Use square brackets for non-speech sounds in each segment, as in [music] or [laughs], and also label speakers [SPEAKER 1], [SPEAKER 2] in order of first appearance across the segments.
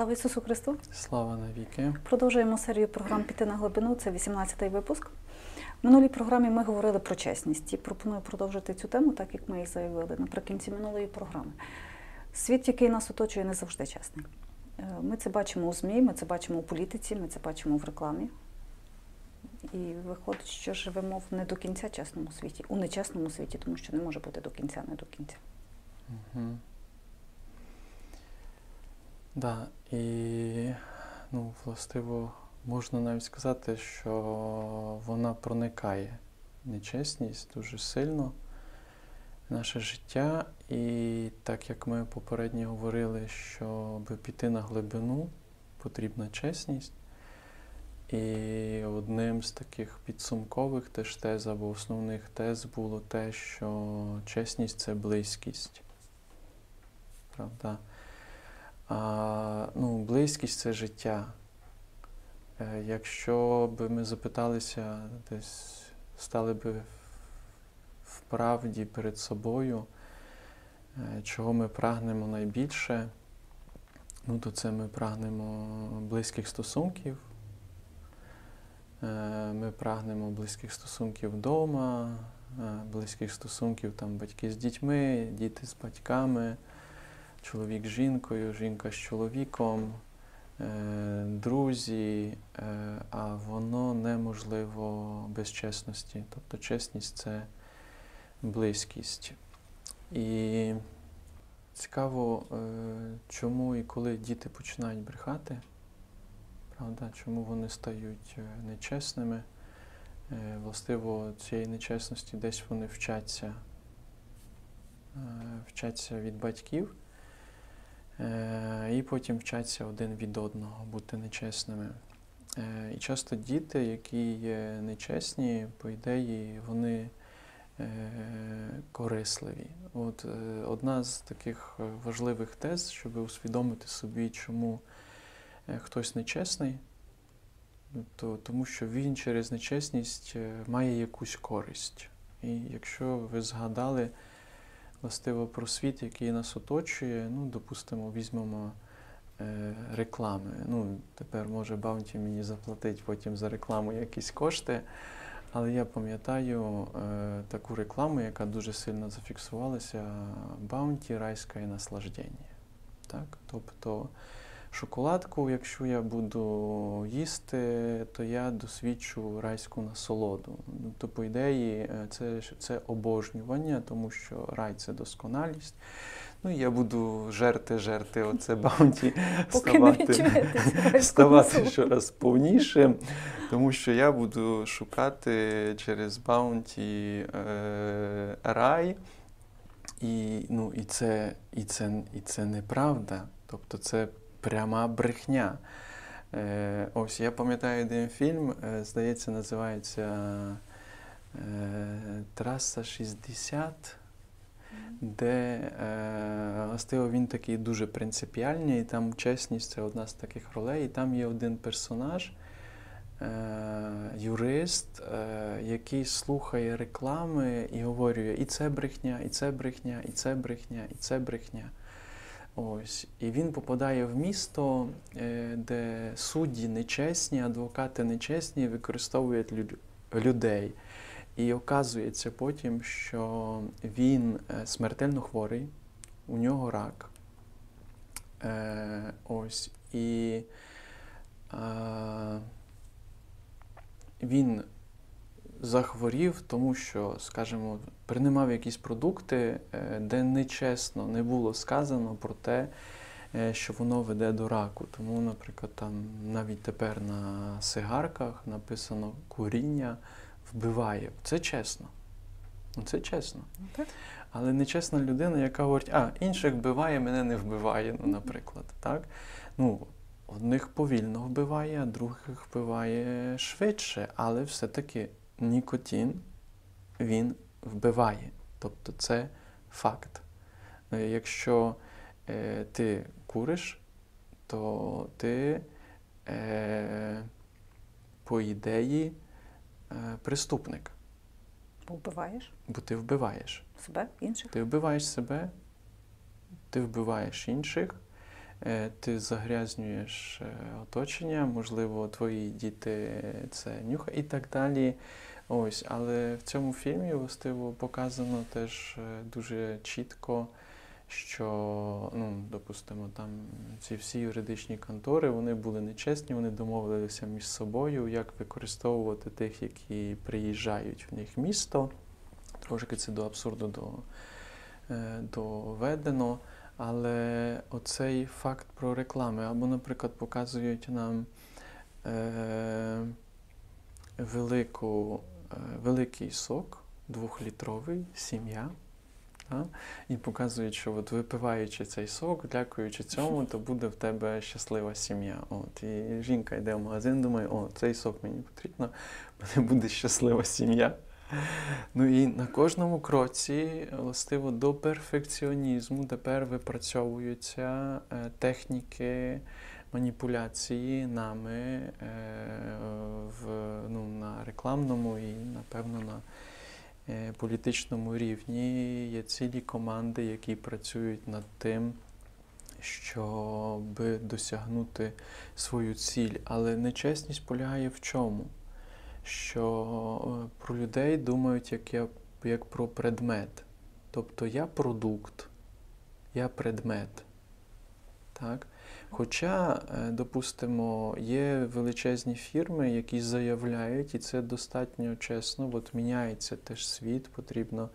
[SPEAKER 1] Слава Ісусу Христу!
[SPEAKER 2] Слава навіки.
[SPEAKER 1] Продовжуємо серію програм Піти на глибину. Це 18-й випуск. В минулій програмі ми говорили про чесність і пропоную продовжити цю тему, так як ми і заявили наприкінці минулої програми. Світ, який нас оточує, не завжди чесний. Е, Ми це бачимо у ЗМІ, ми це бачимо у політиці, ми це бачимо в рекламі. І виходить, що живемо в не до кінця чесному світі, у нечесному світі, тому що не може бути до кінця, не до кінця.
[SPEAKER 2] Угу. Да, і ну, властиво можна навіть сказати, що вона проникає нечесність дуже сильно в наше життя. І так як ми попередньо говорили, щоб піти на глибину, потрібна чесність. І одним з таких підсумкових теж тез або основних тез було те, що чесність це близькість. Правда? А, ну, близькість це життя. Е, Якщо б ми запиталися, десь стали б в правді перед собою, е, чого ми прагнемо найбільше, ну, то це ми прагнемо близьких стосунків. Е, Ми прагнемо близьких стосунків вдома, близьких стосунків там, батьки з дітьми, діти з батьками, чоловік з жінкою, жінка з чоловіком, е, друзі, е, а воно неможливо без чесності. Тобто чесність це близькість. І цікаво, е, чому і коли діти починають брехати. Правда, чому вони стають нечесними? Властиво цієї нечесності десь вони вчаться, вчаться від батьків, і потім вчаться один від одного бути нечесними. Е, І часто діти, які є нечесні, по ідеї, вони е, корисливі. От е, одна з таких е, важливих тез, щоб усвідомити собі, чому е, хтось нечесний, то, тому що він через нечесність е, має якусь користь. І якщо ви згадали властиво про світ, який нас оточує, ну, допустимо, візьмемо е, реклами. Ну, тепер може Баунті мені заплатить потім за рекламу якісь кошти. Але я пам'ятаю е, таку рекламу, яка дуже сильно зафіксувалася Баунті райське наслаждення. Так? Тобто шоколадку, якщо я буду їсти, то я досвідчу райську насолоду. Тобто, по ідеї, е, це, це обожнювання, тому що рай це досконалість. Ну, я буду жерти, жерти оце баунті, [laughs] ставати, ставати щораз повнішим, тому що я буду шукати через баунті е, рай. І, ну, і, це, і, це, і це неправда. Тобто це пряма брехня. Е, ось я пам'ятаю один фільм, е, здається, називається е, Траса 60, де е, властиво він такий дуже принципіальний, і там чесність це одна з таких ролей, і там є один персонаж. Юрист, який слухає реклами і говорює, і це брехня, і це брехня, і це брехня, і це брехня. Ось. І він попадає в місто, е, де судді нечесні, адвокати нечесні використовують лю- людей. І оказується потім, що він е, смертельно хворий, у нього рак. Е, ось. І він захворів, тому що, скажімо, приймав якісь продукти, е, де нечесно не було сказано про те, е, що воно веде до раку. Тому, наприклад, там навіть тепер на сигарках написано куріння вбиває. Це чесно. Ну, Це чесно.
[SPEAKER 1] Ну, так.
[SPEAKER 2] Але нечесна людина, яка говорить, а, інших вбиває, мене не вбиває, ну, наприклад. Так? Ну, одних повільно вбиває, а других вбиває швидше, але все-таки нікотин він вбиває. Тобто це факт. Е, Якщо е, ти куриш, то ти, е, по ідеї, преступник,
[SPEAKER 1] вбиваєш
[SPEAKER 2] бо ти вбиваєш.
[SPEAKER 1] себе, інших.
[SPEAKER 2] Ти вбиваєш себе, ти вбиваєш інших, ти загрязнюєш оточення, можливо, твої діти це нюхають і так далі. Ось, але в цьому фільмі властиво показано теж е, дуже чітко, що, ну, допустимо, там ці всі юридичні контори вони були нечесні, вони домовилися між собою, як використовувати тих, які приїжджають в них місто. Трошки це до абсурду до, е, доведено. Але оцей факт про реклами, або, наприклад, показують нам е, велику, великий сок, двохлітровий, сім'я. І показують, що от випиваючи цей сок, дякуючи цьому, то буде в тебе щаслива сім'я. От, і жінка йде в магазин, думає, о, цей сок мені потрібно, мене буде щаслива сім'я. Ну і на кожному кроці, властиво, до перфекціонізму тепер випрацьовуються е, техніки маніпуляції нами е, в, ну, на рекламному і, напевно, на е, політичному рівні. Є цілі команди, які працюють над тим, щоб досягнути свою ціль. Але нечесність полягає в чому? Що е, про людей думають як, я, як про предмет. Тобто я продукт, я предмет. Так? Хоча, е, допустимо, є величезні фірми, які заявляють, і це достатньо чесно, от міняється теж світ, потрібно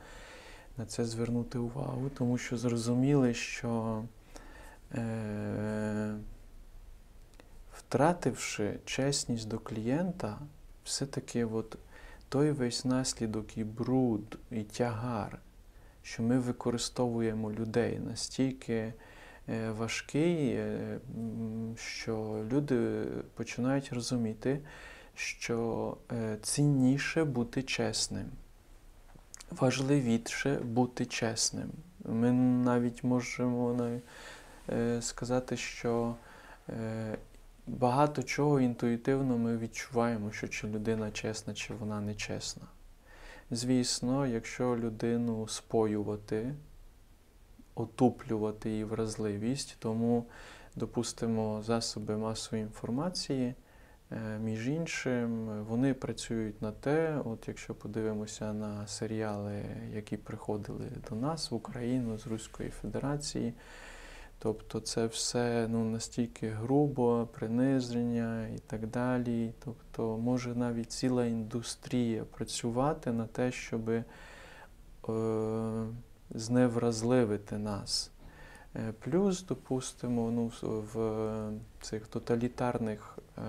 [SPEAKER 2] на це звернути увагу, тому що зрозуміли, що е, втративши чесність до клієнта, все-таки от той весь наслідок і бруд, і тягар, що ми використовуємо людей настільки важкий, е, що люди починають розуміти, що е, цінніше бути чесним, важливіше бути чесним. Ми навіть можемо е, сказати, що е, багато чого інтуїтивно ми відчуваємо, що чи людина чесна, чи вона нечесна. Звісно, якщо людину споювати, отуплювати її вразливість, тому, допустимо, засоби масової інформації, е, між іншим, вони працюють на те, от якщо подивимося на серіали, які приходили до нас в Україну з Руської Федерації, Тобто це все ну, настільки грубо, приниження і так далі. Тобто може навіть ціла індустрія працювати на те, щоб е, зневразливити нас. Е, плюс, допустимо, ну, в цих тоталітарних е,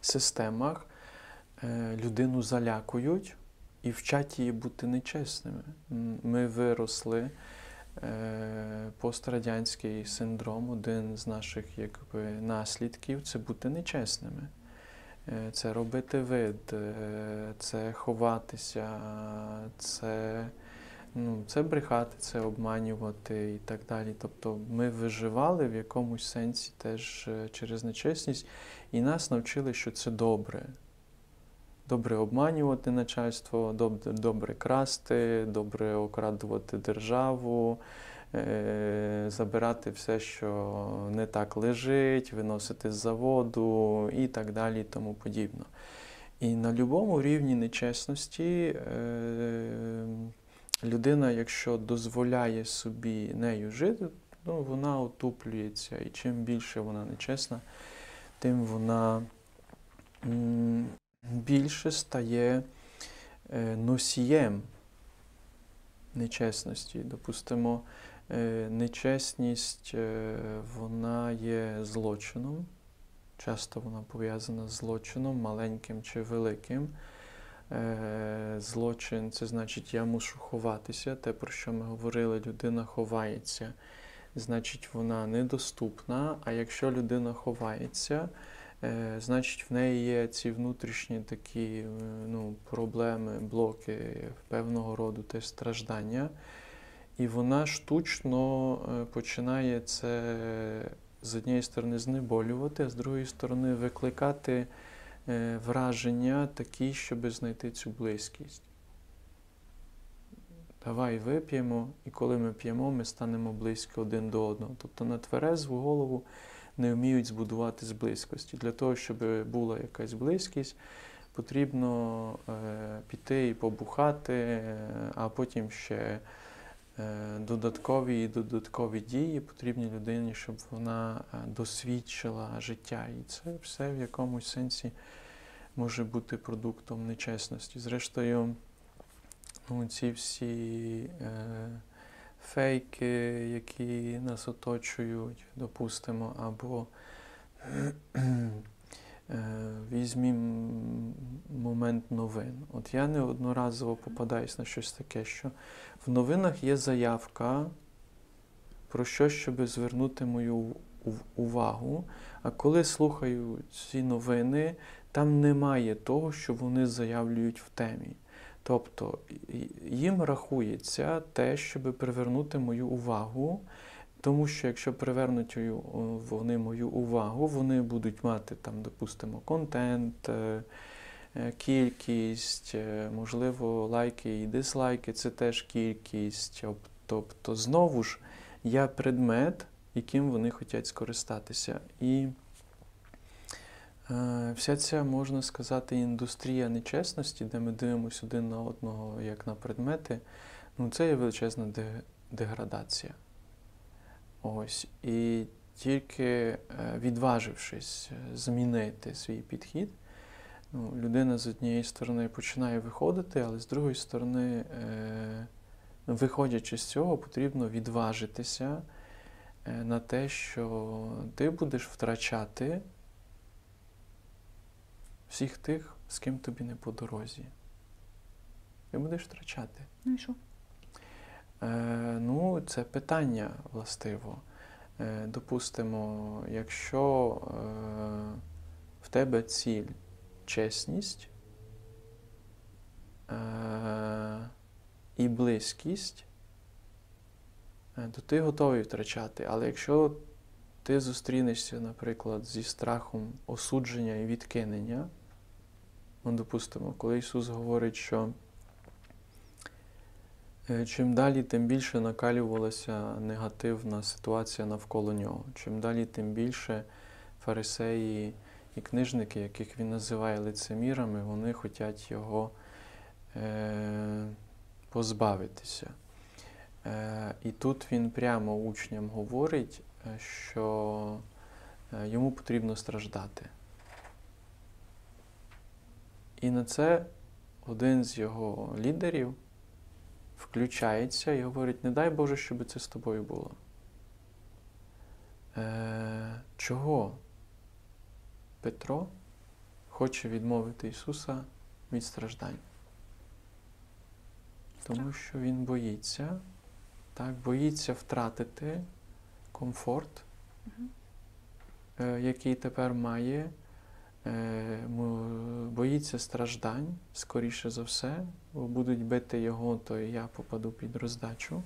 [SPEAKER 2] системах е, людину залякують і вчать її бути нечесними. Ми виросли. Е, пострадянський синдром, один з наших якби, наслідків це бути нечесними. Е, Це робити вид, е, це ховатися, це, ну, це брехати, це обманювати і так далі. Тобто ми виживали в якомусь сенсі теж е, через нечесність, і нас навчили, що це добре. Добре обманювати начальство, добре, добре красти, добре окрадувати державу, е, забирати все, що не так лежить, виносити з заводу і так далі, і тому подібно. І на будь-якому рівні нечесності е, людина, якщо дозволяє собі нею жити, ну, вона отуплюється. І чим більше вона нечесна, тим вона. більше стає е, носієм нечесності. Допустимо, е, нечесність е, вона є злочином. Часто вона пов'язана з злочином, маленьким чи великим. Злочин це значить, я мушу ховатися. Те, про що ми говорили, людина ховається, значить, вона недоступна. А якщо людина ховається, Е, значить, в неї є ці внутрішні такі е, ну, проблеми, блоки певного роду теж страждання. І вона штучно е, починає це з однієї сторони знеболювати, а з другої сторони викликати враження такі, щоб знайти цю близькість. давай вип'ємо, і коли ми п'ємо, ми станемо близько один до одного. Тобто на тверезву голову не вміють збудувати з близькості. Для того, щоб була якась близькість, потрібно е, піти і побухати, е, а потім ще е, додаткові і додаткові дії потрібні людині, щоб вона е, досвідчила життя. І це все в якомусь сенсі може бути продуктом нечесності. Зрештою, ну, ці всі е, фейки, які нас оточують, допустимо, або Е, Візьмімо момент новин. От я неодноразово попадаюсь на щось таке, що в новинах є заявка про що, щоб звернути мою увагу. А коли слухаю ці новини, там немає того, що вони заявлюють в темі. Тобто їм рахується те, щоб привернути мою увагу, тому що якщо привернуть вони мою увагу, вони будуть мати там, допустимо, контент, е, е, кількість, е, можливо, лайки і дизлайки це теж кількість. Тобто, знову ж, я предмет, яким вони хочуть скористатися. І вся ця, можна сказати, індустрія нечесності, де ми дивимося один на одного як на предмети, ну це є величезна деградація. Ось. І тільки е, відважившись е, змінити свій підхід, ну, людина з однієї сторони починає виходити, але з другої сторони, е, виходячи з цього, потрібно відважитися на те, що ти будеш втрачати всіх тих, з ким тобі не по дорозі. Ти будеш втрачати.
[SPEAKER 1] Ну і що?
[SPEAKER 2] Е, ну, це питання властиво. Е, допустимо, якщо е, в тебе ціль чесність і близькість, то ти готовий втрачати. Але якщо ти зустрінешся, наприклад, зі страхом осудження і відкинення, ну, допустимо, коли Ісус говорить, що Чим далі, тим більше накалювалася негативна ситуація навколо нього. Чим далі, тим більше фарисеї і книжники, яких він називає лицемірами, вони хочуть його е, позбавитися. Е, і тут він прямо учням говорить, е, що е, йому потрібно страждати. І на це один з його лідерів включається і говорить: не дай Боже, щоб це з тобою було. Е, чого Петро хоче відмовити Ісуса від страждань? Тому що він боїться, так, боїться втратити комфорт, е, який тепер має, боїться страждань, скоріше за все, бо будуть бити його, то і я попаду під роздачу.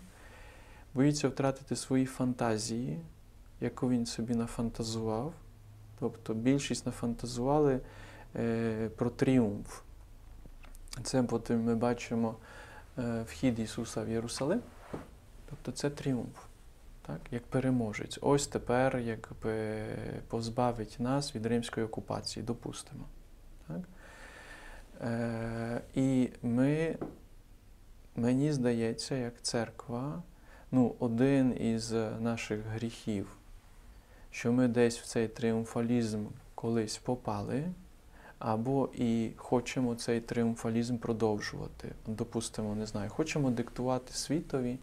[SPEAKER 2] Боїться втратити свої фантазії, яку він собі нафантазував. Тобто більшість нафантазували е, про тріумф. Це потім ми бачимо е, вхід Ісуса в Єрусалим. Тобто це тріумф, так? як переможець. Ось тепер якби позбавить нас від римської окупації, допустимо. Так? Е, і ми, мені здається, як церква, ну, один із наших гріхів, що ми десь в цей тріумфалізм колись попали, або і хочемо цей тріумфалізм продовжувати. Допустимо, не знаю, хочемо диктувати світові,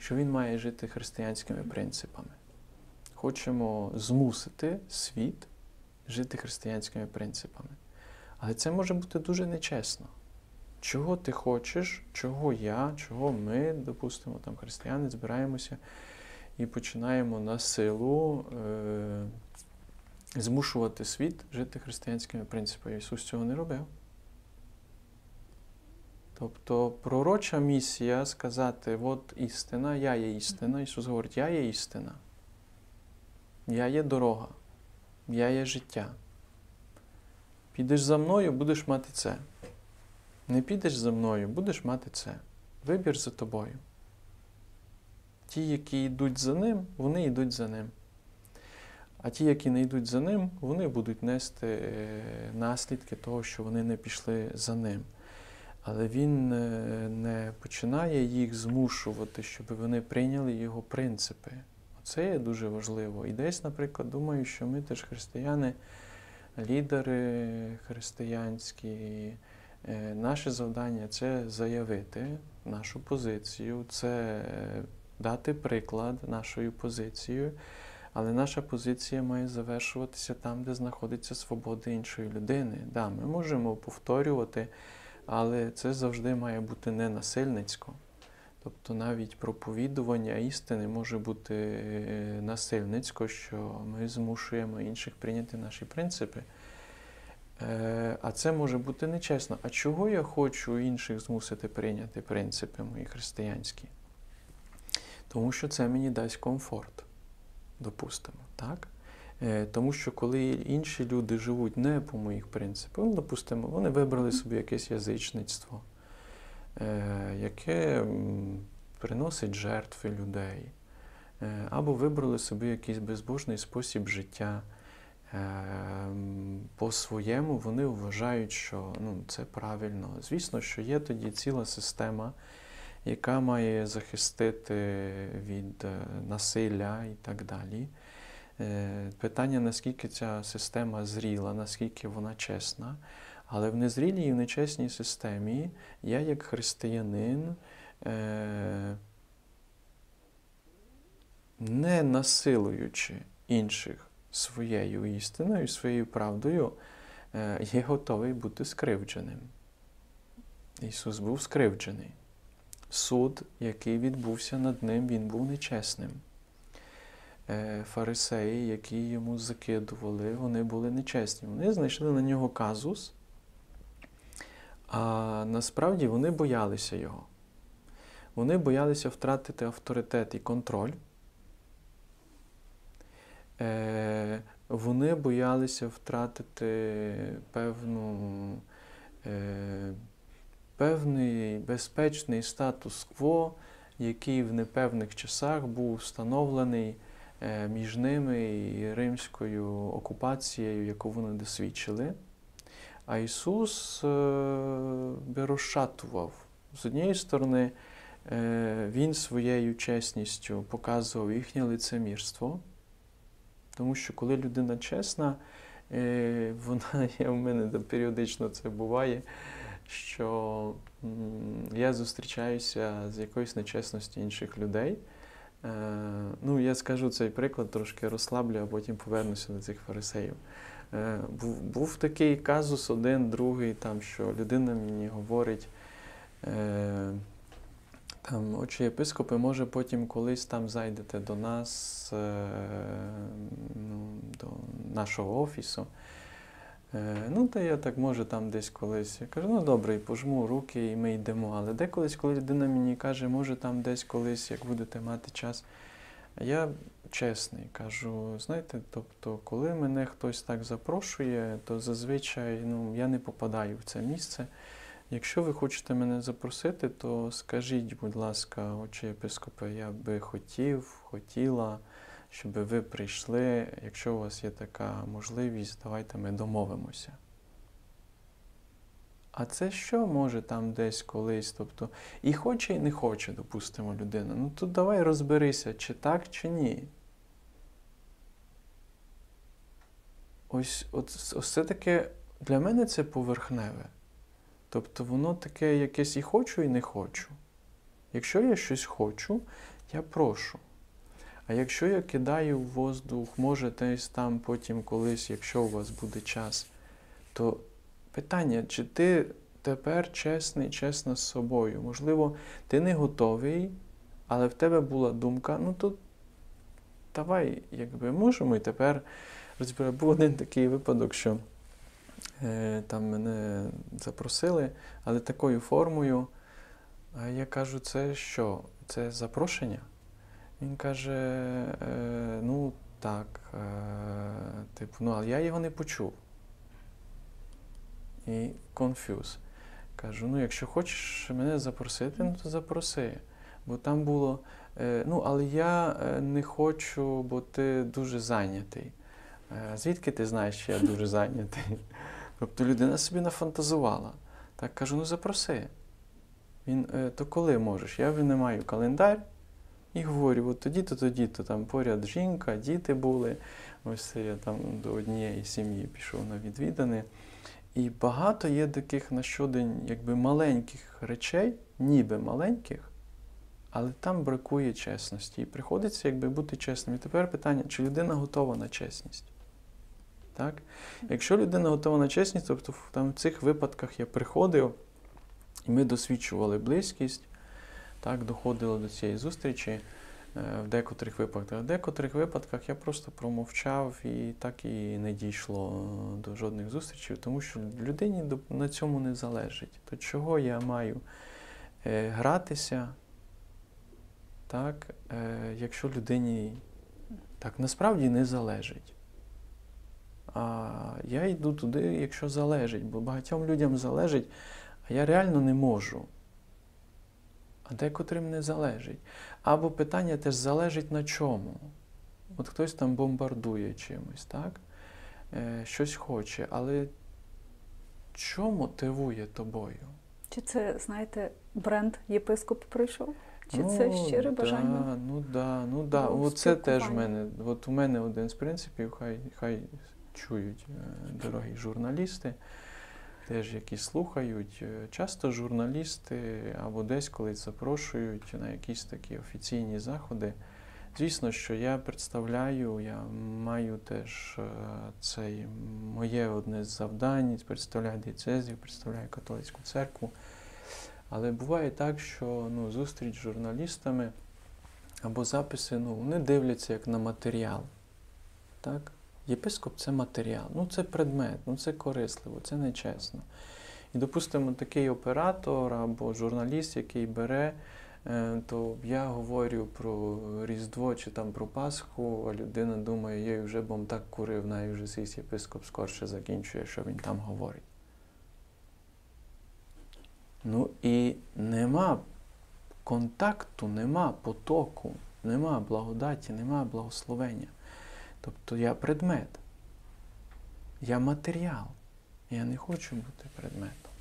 [SPEAKER 2] що він має жити християнськими принципами. Хочемо змусити світ жити християнськими принципами. Але це може бути дуже нечесно. Чого ти хочеш, чого я, чого ми, допустимо, там християни, збираємося і починаємо на силу е- змушувати світ жити християнськими принципами. Ісус цього не робив. Тобто пророча місія сказати, от істина, я є істина. Ісус говорить, я є істина. Я є дорога, я є життя. Підеш за мною, будеш мати це. Не підеш за мною, будеш мати це. Вибір за тобою. Ті, які йдуть за ним, вони йдуть за ним. А ті, які не йдуть за ним, вони будуть нести е, наслідки того, що вони не пішли за ним. Але він е, не починає їх змушувати, щоб вони прийняли його принципи. Це є дуже важливо. І десь, наприклад, думаю, що ми теж християни, лідери християнські, е, наше завдання це заявити нашу позицію, це дати приклад нашою позицією. Але наша позиція має завершуватися там, де знаходиться свобода іншої людини. Да, ми можемо повторювати, але це завжди має бути не насильницько. Тобто навіть проповідування істини може бути е, насильницько, що ми змушуємо інших прийняти наші принципи. Е, А це може бути нечесно. А чого я хочу інших змусити прийняти принципи мої християнські? Тому що це мені дасть комфорт, допустимо. так? Е, Тому що коли інші люди живуть не по моїх принципах, ну, допустимо, вони вибрали собі якесь язичництво, е, яке приносить жертви людей, е, або вибрали собі якийсь безбожний спосіб життя. По-своєму вони вважають, що ну, це правильно. Звісно, що є тоді ціла система, яка має захистити від насилля і так далі. Е, Питання, наскільки ця система зріла, наскільки вона чесна. Але в незрілій і в нечесній системі я, як християнин, е, не насилуючи інших своєю істиною, своєю правдою, е, є готовий бути скривдженим. Ісус був скривджений. Суд, який відбувся над ним, він був нечесним. Е, Фарисеї, які йому закидували, вони були нечесні. Вони знайшли на нього казус, а насправді вони боялися його. Вони боялися втратити авторитет і контроль. Е, Вони боялися втратити певну, е, певний безпечний статус-кво, який в непевних часах був встановлений між ними і римською окупацією, яку вони досвідчили. А Ісус е, би розшатував. З однієї сторони, е, Він своєю чесністю показував їхнє лицемірство. Тому що коли людина чесна, е, вона [laughs] є в мене періодично це буває, що я зустрічаюся з якоюсь нечесності інших людей. Е, Ну, я скажу цей приклад, трошки розслаблю, а потім повернуся до цих фарисеїв. Е, Був, був такий казус, один, другий, там, що людина мені говорить. Е, там, очі єпископи, може потім колись там зайдете до нас, ну, до нашого офісу. Е, ну, та я так може там десь колись. Я кажу, ну добре, і пожму руки, і ми йдемо. Але деколись, коли людина мені каже, може там десь колись, як будете мати час. Я чесний кажу, знаєте, тобто, коли мене хтось так запрошує, то зазвичай ну, я не попадаю в це місце. Якщо ви хочете мене запросити, то скажіть, будь ласка, отче єпископе, я би хотів, хотіла, щоб ви прийшли. Якщо у вас є така можливість, давайте ми домовимося. А це що може там десь колись? Тобто, і хоче, і не хоче, допустимо, людина. Ну то давай розберися, чи так, чи ні. Ось, от, ось це таке, для мене це поверхневе. Тобто воно таке якесь і хочу, і не хочу. Якщо я щось хочу, я прошу. А якщо я кидаю в воздух, може десь там потім колись, якщо у вас буде час, то питання, чи ти тепер чесний, чесна з собою? Можливо, ти не готовий, але в тебе була думка, ну то давай, якби можемо і тепер розбирати. Був один такий випадок, що е, там мене запросили, але такою формою. Я кажу, це що? Це запрошення? Він каже, е, ну так, е, типу, ну, але я його не почув. І конфюз. кажу: ну, якщо хочеш мене запросити, ну то запроси. Бо там було, е, ну, але я не хочу, бо ти дуже зайнятий. Звідки ти знаєш, що я дуже [laughs] зайнятий? Тобто людина собі нафантазувала. Так кажу, ну запроси. Він, «Е, то коли можеш? Я винаймаю календар і говорю, от тоді-то, тоді-то там поряд жінка, діти були. Ось це я там до однієї сім'ї пішов на відвідини. І багато є таких на щодень, якби маленьких речей, ніби маленьких, але там бракує чесності. І приходиться якби бути чесним. І тепер питання, чи людина готова на чесність? Так? Якщо людина готова на чесність, тобто там в цих випадках я приходив, і ми досвідчували близькість, так, доходило до цієї зустрічі е, в декотрих випадках. В декотрих випадках я просто промовчав і так і не дійшло е, до жодних зустрічей, тому що людині на цьому не залежить. То чого я маю е, гратися, так, якщо людині так насправді не залежить. А я йду туди, якщо залежить, бо багатьом людям залежить, а я реально не можу. А декотрим не залежить. Або питання теж залежить на чому. От хтось там бомбардує чимось, так? Е, щось хоче, але що мотивує тобою?
[SPEAKER 1] Чи це, знаєте, бренд єпископ прийшов? Чи це щире бажання?
[SPEAKER 2] Да, ну да, ну да.
[SPEAKER 1] до
[SPEAKER 2] Оце теж в мене. От у мене один з принципів, хай, хай чують е, дорогі журналісти, теж які слухають. Е, Часто журналісти або десь колись запрошують на якісь такі офіційні заходи. Звісно, що я представляю, я маю теж е, це моє одне з завдань, представляю дієцезію, представляю католицьку церкву. Але буває так, що ну, зустріч з журналістами або записи, ну, вони дивляться як на матеріал. Так? Єпископ це матеріал, ну це предмет, ну це корисливо, це нечесно. І, допустимо, такий оператор або журналіст, який бере, е, то я говорю про Різдво чи там про Пасху, а людина думає, я вже бом так курив, навіть вже цей єпископ скорше закінчує, що він там говорить. Ну і нема контакту, нема потоку, нема благодаті, нема благословення. Тобто я предмет, я матеріал. Я не хочу бути предметом.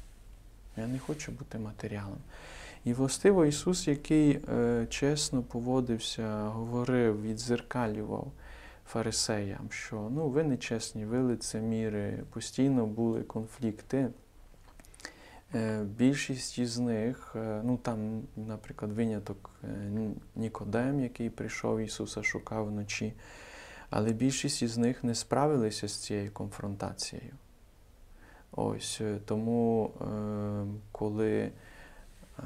[SPEAKER 2] Я не хочу бути матеріалом. І властиво Ісус, який е, чесно поводився, говорив, відзеркалював фарисеям, що ну, ви нечесні, ви лицеміри, постійно були конфлікти. Е, Більшість із них, е, ну там, наприклад, виняток е, Нікодем, який прийшов Ісуса, шукав вночі, але більшість із них не справилися з цією конфронтацією. Ось е, тому, е, коли е,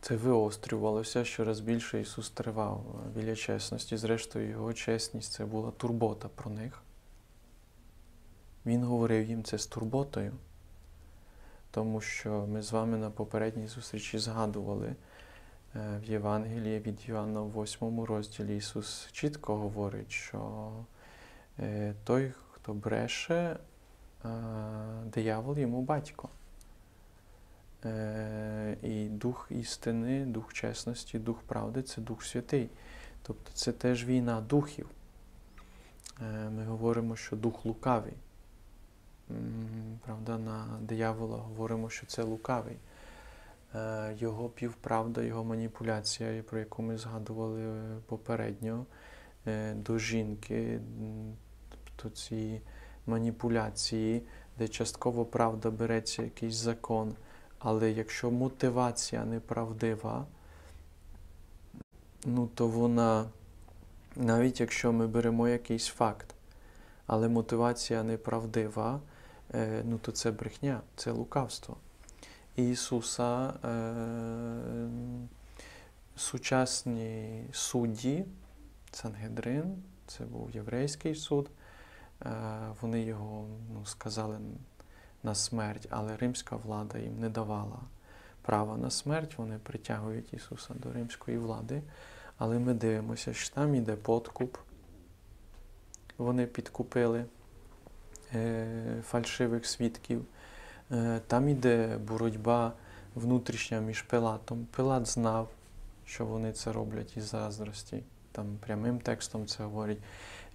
[SPEAKER 2] це виострювалося, щораз більше Ісус тривав біля чесності. Зрештою, його чесність це була турбота про них. Він говорив їм це з турботою, тому що ми з вами на попередній зустрічі згадували в Євангелії від Йоанна в 8 розділі Ісус чітко говорить, що е, той, хто бреше, е, диявол йому батько. Е, І дух істини, дух чесності, дух правди це Дух Святий. Тобто це теж війна духів. Е, Ми говоримо, що дух лукавий. Правда, на диявола говоримо, що це лукавий. Е, Його півправда, його маніпуляція, про яку ми згадували попередньо, е, до жінки, тобто ці маніпуляції, де частково правда береться якийсь закон, але якщо мотивація неправдива, ну то вона, навіть якщо ми беремо якийсь факт, але мотивація неправдива, е, ну то це брехня, це лукавство. Ісуса е, сучасні судді, Сангедрин, це був єврейський суд, е, вони його ну, сказали на смерть, але римська влада їм не давала права на смерть, вони притягують Ісуса до римської влади. Але ми дивимося, що там іде подкуп, вони підкупили е, фальшивих свідків. Е, Там іде боротьба внутрішня між Пилатом. Пилат знав, що вони це роблять із заздрості. Там прямим текстом це говорить.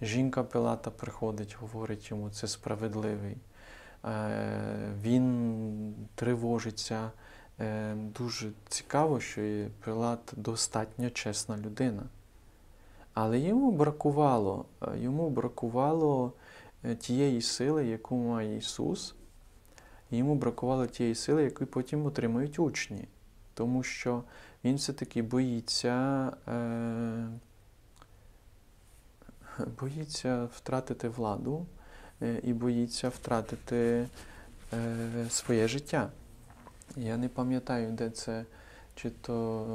[SPEAKER 2] Жінка Пилата приходить, говорить йому, це справедливий. Е, Він тривожиться. Е, Дуже цікаво, що Пилат достатньо чесна людина. Але йому бракувало, йому бракувало тієї сили, яку має Ісус, і йому бракувало тієї сили, яку потім отримують учні. Тому що він все-таки боїться, е, боїться втратити владу е, і боїться втратити е, своє життя. Я не пам'ятаю, де це, чи то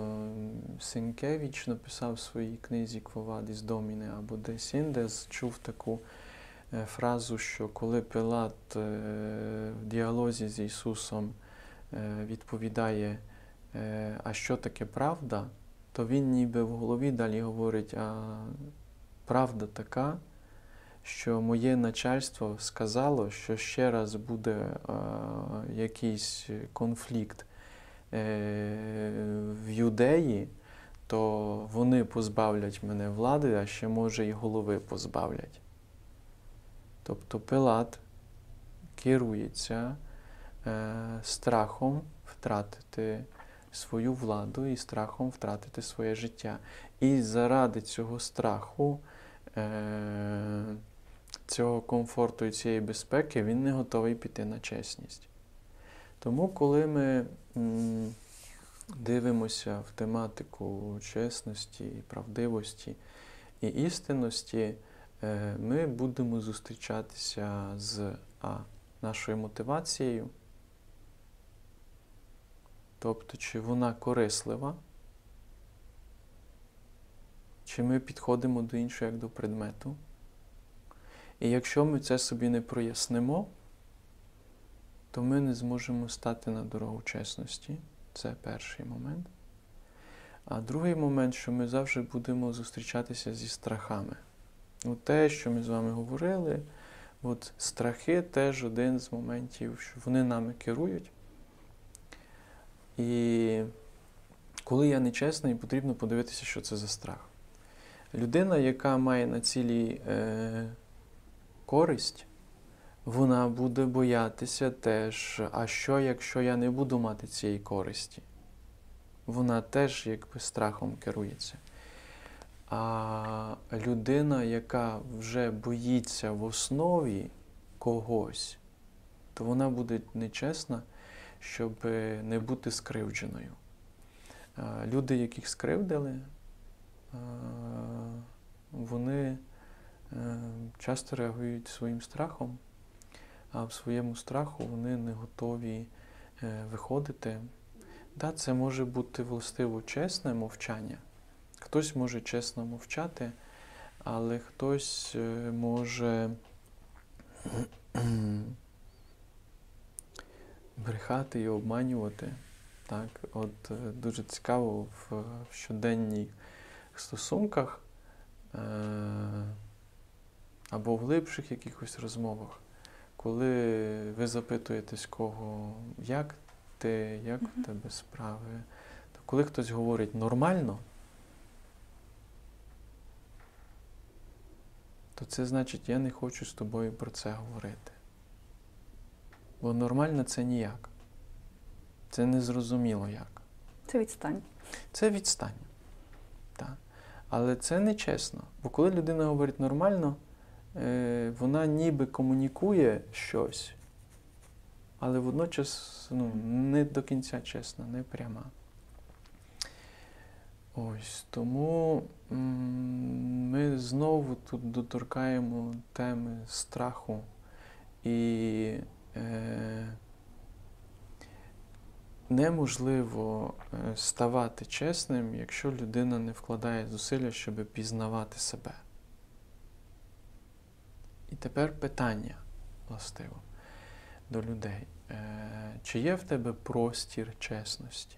[SPEAKER 2] Сенкевич написав в своїй книзі Квовадіс Доміне, або десь індес чув таку фразу, що коли Пилат е, в діалозі з Ісусом е, відповідає, е, а що таке правда, то він ніби в голові далі говорить, а правда така, що моє начальство сказало, що ще раз буде е, якийсь конфлікт е, в юдеї, то вони позбавлять мене влади, а ще може і голови позбавлять. Тобто Пилат керується е, страхом втратити свою владу і страхом втратити своє життя. І заради цього страху, е, цього комфорту і цієї безпеки він не готовий піти на чесність. Тому, коли ми м, дивимося в тематику чесності, правдивості і істинності, ми будемо зустрічатися з а, нашою мотивацією, тобто, чи вона корислива, чи ми підходимо до іншого як до предмету. І якщо ми це собі не прояснимо, то ми не зможемо стати на дорогу чесності. Це перший момент. А другий момент, що ми завжди будемо зустрічатися зі страхами. Ну, те, що ми з вами говорили, от страхи теж один з моментів, що вони нами керують. І коли я нечесний, потрібно подивитися, що це за страх. Людина, яка має на цілі е, користь, вона буде боятися теж, а що, якщо я не буду мати цієї користі? Вона теж якби страхом керується. А людина, яка вже боїться в основі когось, то вона буде нечесна, щоб не бути скривдженою. Люди, яких скривдили, вони е, часто реагують своїм страхом, а в своєму страху вони не готові е, виходити. Да, це може бути властиво чесне мовчання. Хтось може чесно мовчати, але хтось е, може [clears throat] брехати і обманювати. Так, от е, дуже цікаво в в щоденних стосунках е, або в глибших якихось розмовах, коли ви запитуєтесь кого, як ти, як в тебе справи, то коли хтось говорить нормально, то це значить, я не хочу з тобою про це говорити. Бо нормально це ніяк. Це незрозуміло як.
[SPEAKER 1] Це відстань.
[SPEAKER 2] Це відстань. Так. Але це не чесно. Бо коли людина говорить нормально, е, вона ніби комунікує щось, але водночас ну, не до кінця чесна, не пряма. Ось тому ми знову тут доторкаємо теми страху і е, неможливо е, ставати чесним, якщо людина не вкладає зусилля, щоб пізнавати себе. І тепер питання властиво до людей. Е, Чи є в тебе простір чесності?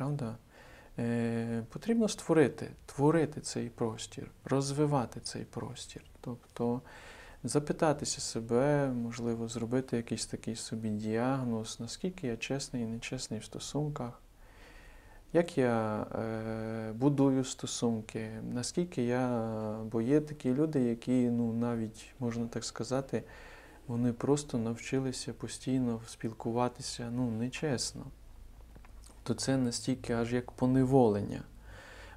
[SPEAKER 2] Правда? Е, Потрібно створити, творити цей простір, розвивати цей простір. Тобто запитатися себе, можливо, зробити якийсь такий собі діагноз, наскільки я чесний і нечесний в стосунках, як я е, будую стосунки, наскільки я, бо є такі люди, які, ну, навіть, можна так сказати, вони просто навчилися постійно спілкуватися ну, нечесно. То це настільки аж як поневолення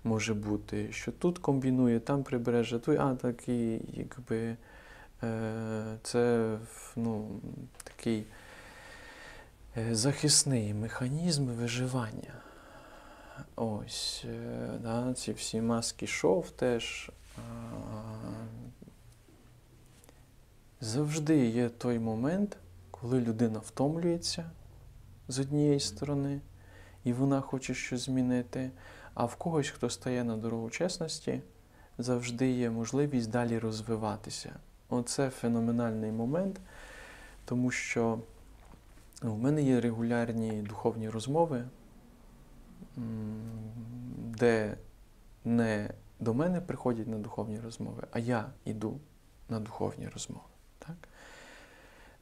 [SPEAKER 2] може бути, що тут комбінує, там прибереже, той, а такий, якби е, це ну, такий е, захисний механізм виживання. Ось, е, да, ці всі маски шов теж. Завжди є той момент, коли людина втомлюється з однієї сторони, і вона хоче щось змінити. А в когось, хто стає на дорогу чесності, завжди є можливість далі розвиватися. Оце феноменальний момент, тому що ну, в мене є регулярні духовні розмови, де не до мене приходять на духовні розмови, а я йду на духовні розмови.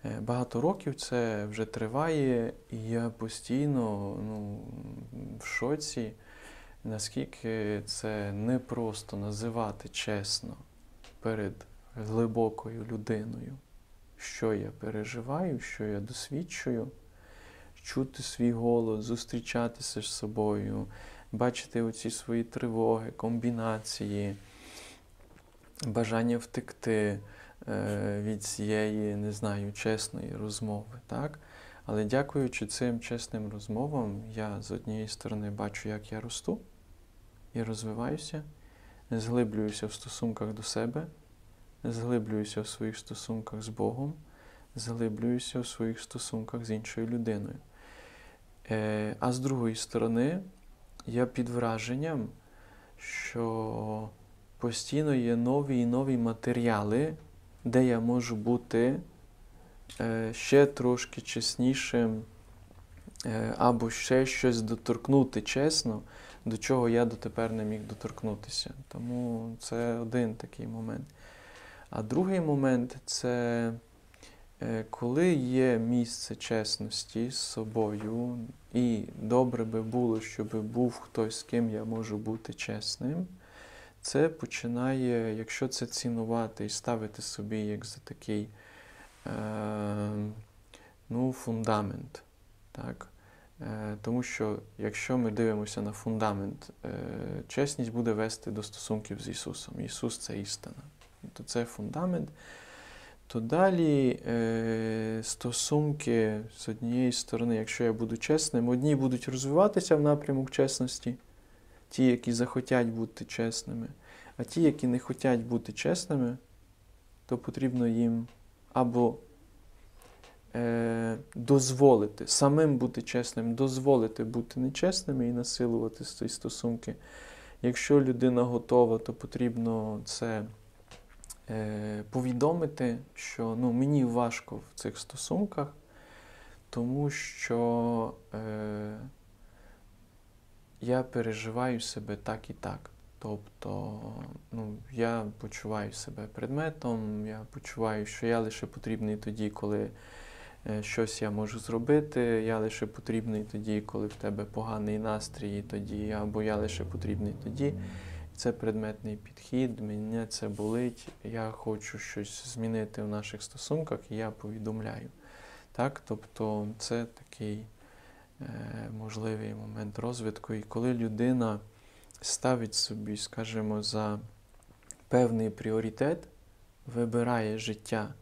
[SPEAKER 2] Е, багато років це вже триває, і я постійно ну, в шоці наскільки це не просто називати чесно перед глибокою людиною, що я переживаю, що я досвідчую, чути свій голос, зустрічатися з собою, бачити оці свої тривоги, комбінації, бажання втекти від цієї, не знаю, чесної розмови. так? Але дякуючи цим чесним розмовам, я з однієї сторони бачу, як я росту і розвиваюся, зглиблююся в стосунках до себе, зглиблююся в своїх стосунках з Богом, зглиблююся в своїх стосунках з іншою людиною. Е, а з другої сторони, я під враженням, що постійно є нові і нові матеріали, де я можу бути е, ще трошки чеснішим, е, або ще щось доторкнути чесно до чого я дотепер не міг доторкнутися. Тому це один такий момент. А другий момент це е, коли є місце чесності з собою, і добре би було, щоб був хтось, з ким я можу бути чесним. Це починає, якщо це цінувати і ставити собі як за такий е, ну, фундамент. Так? Е, тому що якщо ми дивимося на фундамент, е, чесність буде вести до стосунків з Ісусом. Ісус це істина. То це фундамент. То далі е, стосунки з однієї сторони, якщо я буду чесним, одні будуть розвиватися в напрямок чесності, ті, які захотять бути чесними, а ті, які не хочуть бути чесними, то потрібно їм або е, дозволити, самим бути чесним, дозволити бути нечесними і насилувати ці стосунки. Якщо людина готова, то потрібно це е, повідомити, що ну, мені важко в цих стосунках, тому що е, я переживаю себе так і так. Тобто ну, я почуваю себе предметом, я почуваю, що я лише потрібний тоді, коли Е, щось я можу зробити, я лише потрібний тоді, коли в тебе поганий настрій, тоді, або я лише потрібний тоді. Це предметний підхід, мене це болить, я хочу щось змінити в наших стосунках, і я повідомляю. Так? Тобто це такий можливий момент розвитку. І коли людина ставить собі, скажімо, за певний пріоритет, вибирає життя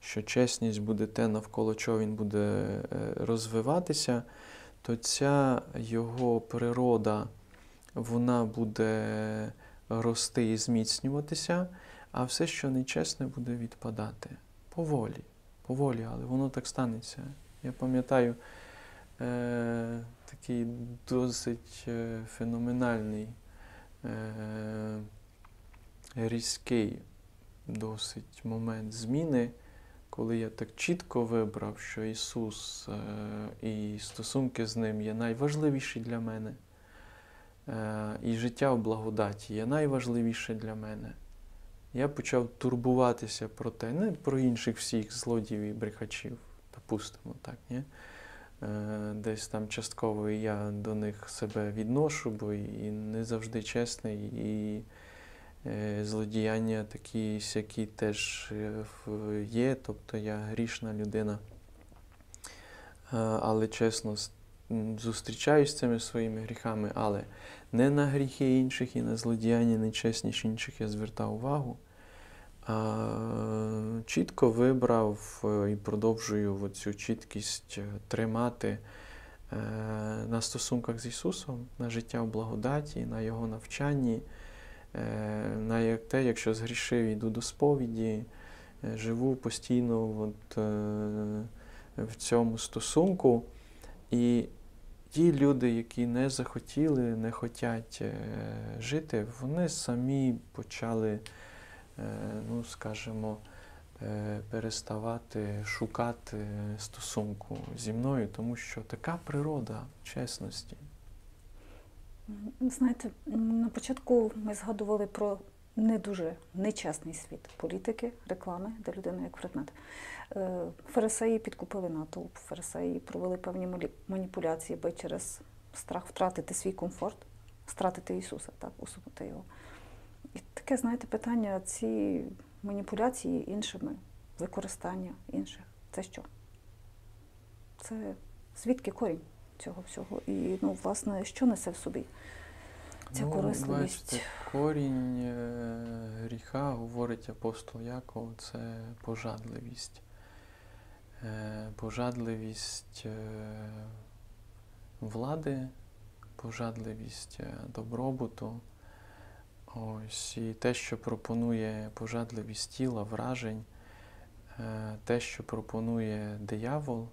[SPEAKER 2] що чесність буде те, навколо чого він буде е, розвиватися, то ця його природа вона буде рости і зміцнюватися, а все, що нечесне, буде відпадати. Поволі, поволі, але воно так станеться. Я пам'ятаю е, такий досить е, феноменальний, е, різкий досить момент зміни коли я так чітко вибрав, що Ісус і стосунки з Ним є найважливіші для мене, і життя в благодаті є найважливіше для мене, я почав турбуватися про те, не про інших всіх злодіїв і брехачів, допустимо, так, ні? Е, Десь там частково і я до них себе відношу, бо і не завжди чесний, і е, злодіяння такі сякі теж е, є, тобто я грішна людина. Але чесно, зустрічаюсь з цими своїми гріхами, але не на гріхи інших і на злодіяння нечесність інших я звертав увагу. Чітко вибрав е, і продовжую цю чіткість е, тримати е, на стосунках з Ісусом, на життя в благодаті, на Його навчанні, на те, якщо згрішив, йду до сповіді, живу постійно от, в цьому стосунку. І ті люди, які не захотіли, не хочуть жити, вони самі почали, ну, скажімо, е, переставати шукати стосунку зі мною, тому що така природа чесності.
[SPEAKER 1] Знаєте, на початку ми згадували про не дуже нечесний світ політики, реклами, де людина як предмет. Е, Фарисеї підкупили натовп, фарисеї провели певні маніпуляції, бо через страх втратити свій комфорт, стратити Ісуса, так, усунути його. Таке, знаєте, питання, ці маніпуляції іншими, використання інших, це що? Це звідки корінь цього всього? І, ну, власне, що несе в собі ця корисливість?
[SPEAKER 2] бачите, корінь е, гріха, говорить апостол Яков, це пожадливість. Е, Пожадливість е, влади, пожадливість добробуту. Ось, і те, що пропонує пожадливість тіла, вражень, е, те, що пропонує диявол,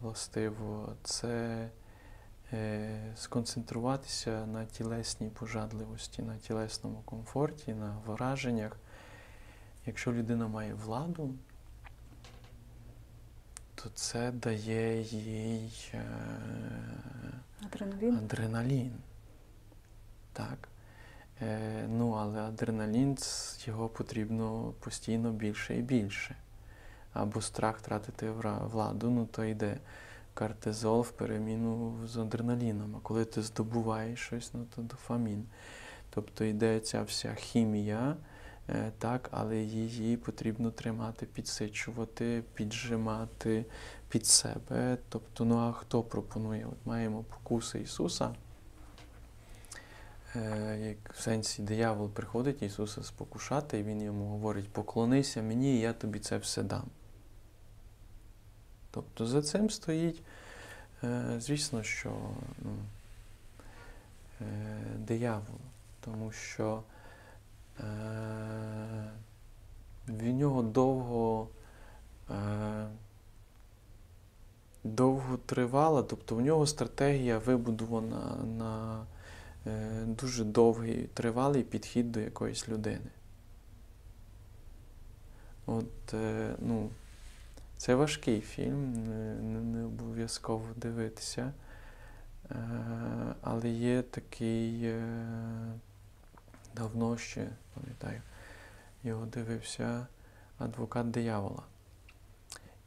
[SPEAKER 2] властиво, це е, сконцентруватися на тілесній пожадливості, на тілесному комфорті, на враженнях. Якщо людина має владу, то це дає їй е,
[SPEAKER 1] Адреналін?
[SPEAKER 2] адреналін. Так. Е, ну, але адреналін його потрібно постійно більше і більше. Або страх втратити владу, ну то йде кортизол в переміну з адреналіном. А коли ти здобуваєш щось, ну то дофамін. Тобто йде ця вся хімія, е, так, але її потрібно тримати, підсичувати, піджимати під себе. Тобто, ну а хто пропонує? От маємо покуси Ісуса. Е, Як в сенсі диявол приходить Ісуса спокушати, і Він йому говорить: поклонися мені, і я тобі це все дам. Тобто за цим стоїть, е, звісно, що ну, е, диявол, тому що е, в нього довго, довго тривала, тобто в нього стратегія вибудована на дуже довгий тривалий підхід до якоїсь людини. От, е, ну, це важкий фільм, не, не, обов'язково дивитися. Е, але є такий е, давно ще, пам'ятаю, його дивився адвокат диявола.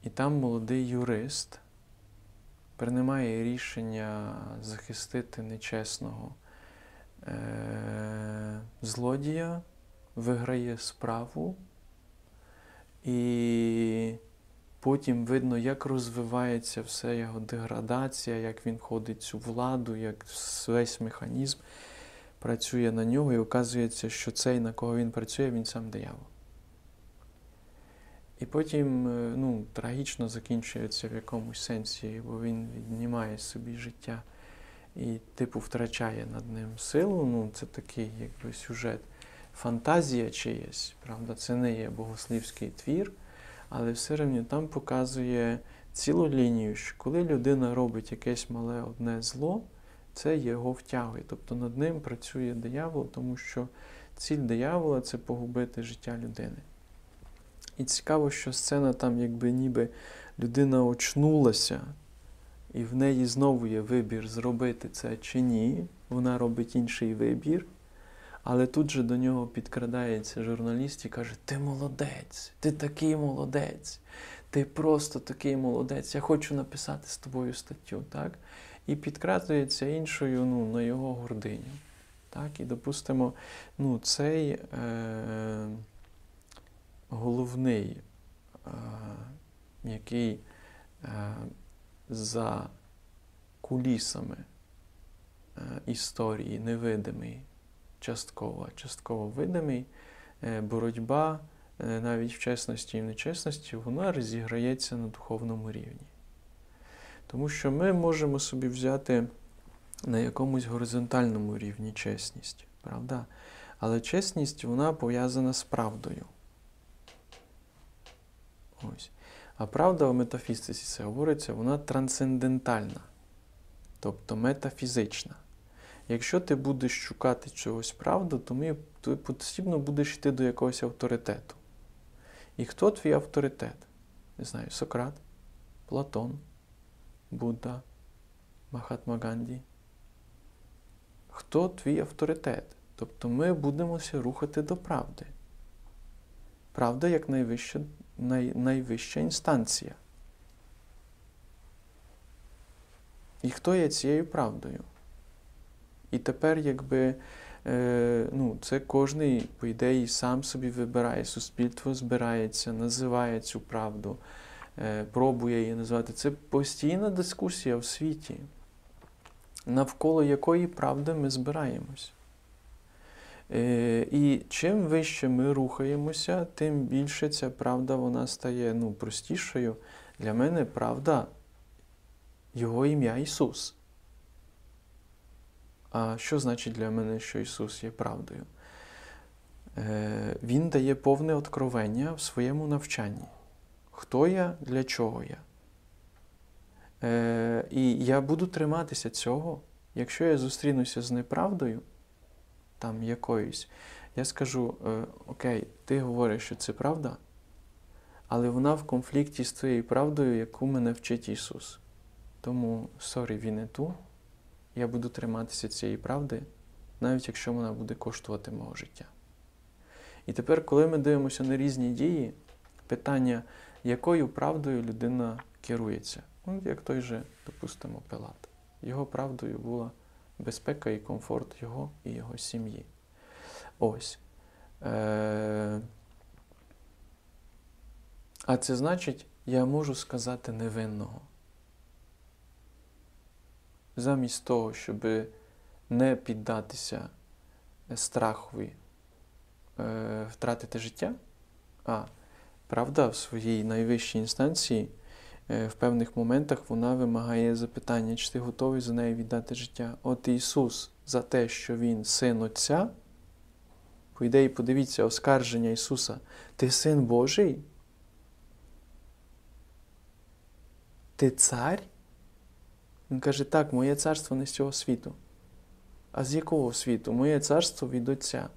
[SPEAKER 2] І там молодий юрист приймає рішення захистити нечесного е, злодія, виграє справу, і потім видно, як розвивається все його деградація, як він входить в цю владу, як весь механізм працює на нього, і оказується, що цей, на кого він працює, він сам диявол. І потім е, ну, трагічно закінчується в якомусь сенсі, бо він віднімає собі життя і, типу, втрачає над ним силу. Ну, це такий якби сюжет, фантазія чиясь, правда, це не є богослівський твір, але все рівно там показує цілу лінію, що коли людина робить якесь мале одне зло, це його втягує. Тобто над ним працює диявол, тому що ціль диявола це погубити життя людини. І цікаво, що сцена там, якби ніби людина очнулася, і в неї знову є вибір, зробити це чи ні. Вона робить інший вибір. Але тут же до нього підкрадається журналіст і каже: Ти молодець, ти такий молодець, ти просто такий молодець. Я хочу написати з тобою статтю. так? І підкрадується іншою ну, на його гординю. Так? І, допустимо, ну, цей е, головний, е, який е, за кулісами е, історії невидимий, частково, частково видимий, е, боротьба е, навіть в чесності і в нечесності, вона розіграється на духовному рівні. Тому що ми можемо собі взяти на якомусь горизонтальному рівні чесність, правда? Але чесність вона пов'язана з правдою. Ось. А правда в метафізиці це говориться, вона трансцендентальна, тобто метафізична. Якщо ти будеш шукати чогось правду, то ми, ти постійно будеш йти до якогось авторитету. І хто твій авторитет? Не знаю, Сократ, Платон, Будда, Махатма Ганді. Хто твій авторитет? Тобто ми будемося рухати до правди. Правда як найвища, най, найвища інстанція. І хто є цією правдою? І тепер, якби е, ну, це кожний, по ідеї, сам собі вибирає, суспільство збирається, називає цю правду, е, пробує її називати. Це постійна дискусія в світі, навколо якої правди ми збираємось. Е, і чим вище ми рухаємося, тим більше ця правда вона стає ну, простішою. Для мене правда Його ім'я Ісус. А що значить для мене, що Ісус є правдою? Е, Він дає повне откровення в своєму навчанні. Хто я, для чого я? Е, І я буду триматися цього, якщо я зустрінуся з неправдою, там якоюсь, я скажу: е, Окей, ти говориш, що це правда, але вона в конфлікті з тією правдою, яку мене вчить Ісус. Тому, sorry, він не ту. Я буду триматися цієї правди, навіть якщо вона буде коштувати мого життя. І тепер, коли ми дивимося на різні дії, питання, якою правдою людина керується. Ну, як той же, допустимо, Пилат. Його правдою була безпека і комфорт його і його сім'ї. Ось. Е- А це значить, я можу сказати невинного замість того, щоб не піддатися страхові е, втратити життя, а правда в своїй найвищій інстанції в певних моментах вона вимагає запитання, чи ти готовий за неї віддати життя. От Ісус за те, що Він син Отця, по ідеї, подивіться, оскарження Ісуса, ти син Божий? Ти цар? Він каже, так, моє царство не з цього світу. А з якого світу? Моє царство від Отця.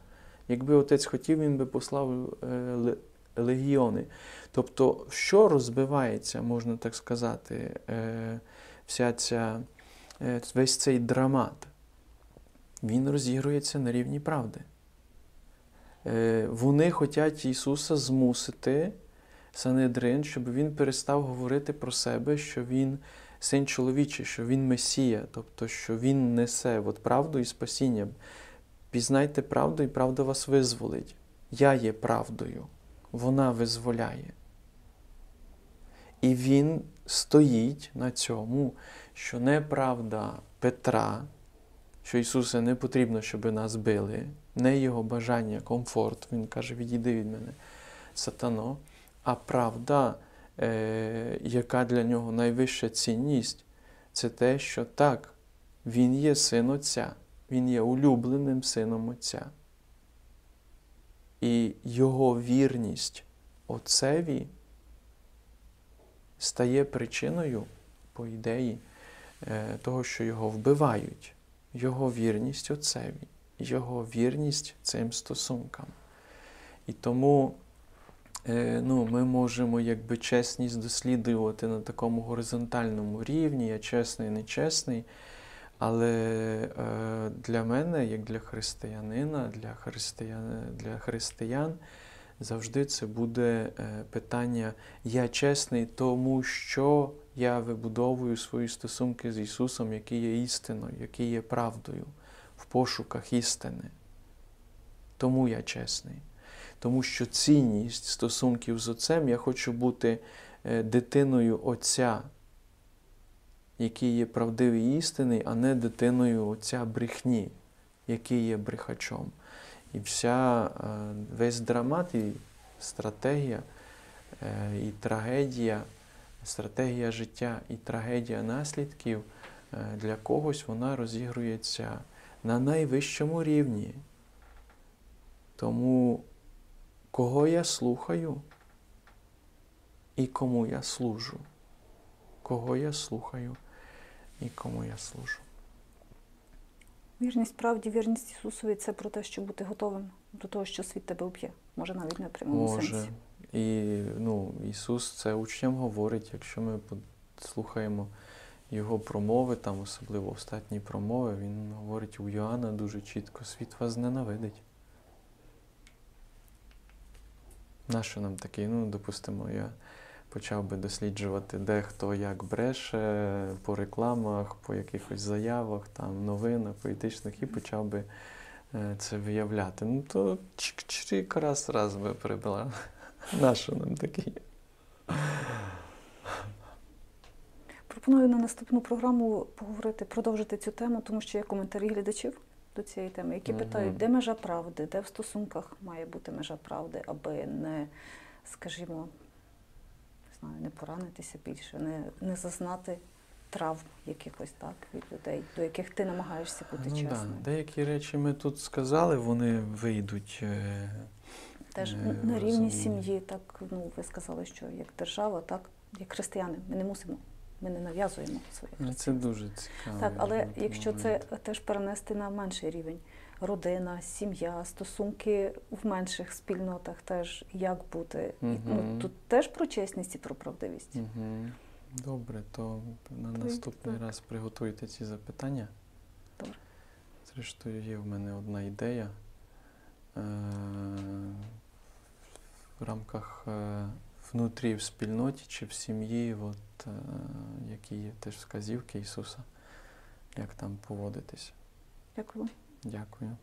[SPEAKER 2] Якби отець хотів, він би послав е, легіони. Тобто, що розбивається, можна так сказати, е, вся ця, е, весь цей драмат? Він розігрується на рівні правди. Вони хочуть Ісуса змусити, Санедрин, щоб він перестав говорити про себе, що Він син чоловічий, що Він Месія, тобто, що Він несе от правду і спасіння. Пізнайте правду, і правда вас визволить. Я є правдою, вона визволяє. І він стоїть на цьому, що неправда Петра, що Ісуса не потрібно, щоб нас били, не Його бажання, комфорт. Він каже, відійди від мене, сатано, а правда Е, яка для нього найвища цінність, це те, що так, він є син Отця, він є улюбленим сином Отця. І його вірність Отцеві стає причиною, по ідеї, е, того, що його вбивають, його вірність Отцеві, його вірність цим стосункам. І тому Е, ну, ми можемо якби чесність досліджувати на такому горизонтальному рівні, я чесний, нечесний. Але е, для мене, як для християнина, для християн, для християн завжди це буде е, питання: я чесний, тому що я вибудовую свої стосунки з Ісусом, які є істиною, які є правдою, в пошуках істини. Тому я чесний. Тому що цінність стосунків з Отцем я хочу бути е, дитиною Отця, який є правдивий і а не дитиною Отця брехні, який є брехачом. І вся, е, весь драмат і стратегія, е, і трагедія, стратегія життя і трагедія наслідків е, для когось вона розігрується на найвищому рівні. Тому кого я слухаю і кому я служу. Кого я слухаю і кому я служу.
[SPEAKER 1] Вірність правді, вірність Ісусові це про те, щоб бути готовим до того, що світ тебе уб'є. Може, навіть не в прямому
[SPEAKER 2] Може.
[SPEAKER 1] сенсі.
[SPEAKER 2] І ну, Ісус це учням говорить, якщо ми слухаємо Його промови, там особливо остатні промови, Він говорить у Йоанна дуже чітко, світ вас ненавидить. Нащо нам такий? Ну, допустимо, я почав би досліджувати, де хто як бреше по рекламах, по якихось заявах, там, новинах, політичних, і почав би е, це виявляти. Ну, то чик-чик раз раз би прибила. [laughs] Нащо нам такий?
[SPEAKER 1] Пропоную на наступну програму поговорити, продовжити цю тему, тому що є коментарі глядачів до цієї теми, які питають, де межа правди, де в стосунках має бути межа правди, аби не, скажімо, знаю, не поранитися більше, не, не зазнати травм якихось так від людей, до яких ти намагаєшся бути
[SPEAKER 2] Ну, да. Деякі речі ми тут сказали, вони вийдуть. е,
[SPEAKER 1] Теж
[SPEAKER 2] е,
[SPEAKER 1] на рівні сім'ї, так ну ви сказали, що як держава, так як християни, ми не мусимо, ми не нав'язуємо своє
[SPEAKER 2] Ну, Це дуже цікаво.
[SPEAKER 1] Так, але якщо це теж перенести на менший рівень, родина, сім'я, стосунки в менших спільнотах, теж як бути, І, ну тут теж про чесність і про правдивість.
[SPEAKER 2] Угу. Добре, то на
[SPEAKER 1] То
[SPEAKER 2] наступний
[SPEAKER 1] так.
[SPEAKER 2] раз приготуйте ці запитання.
[SPEAKER 1] Добре.
[SPEAKER 2] Зрештою, є в мене одна ідея. Е, В рамках е, внутрі в спільноті чи в сім'ї, от, е, які є теж вказівки Ісуса, як там поводитись.
[SPEAKER 1] Дякую.
[SPEAKER 2] Дякую.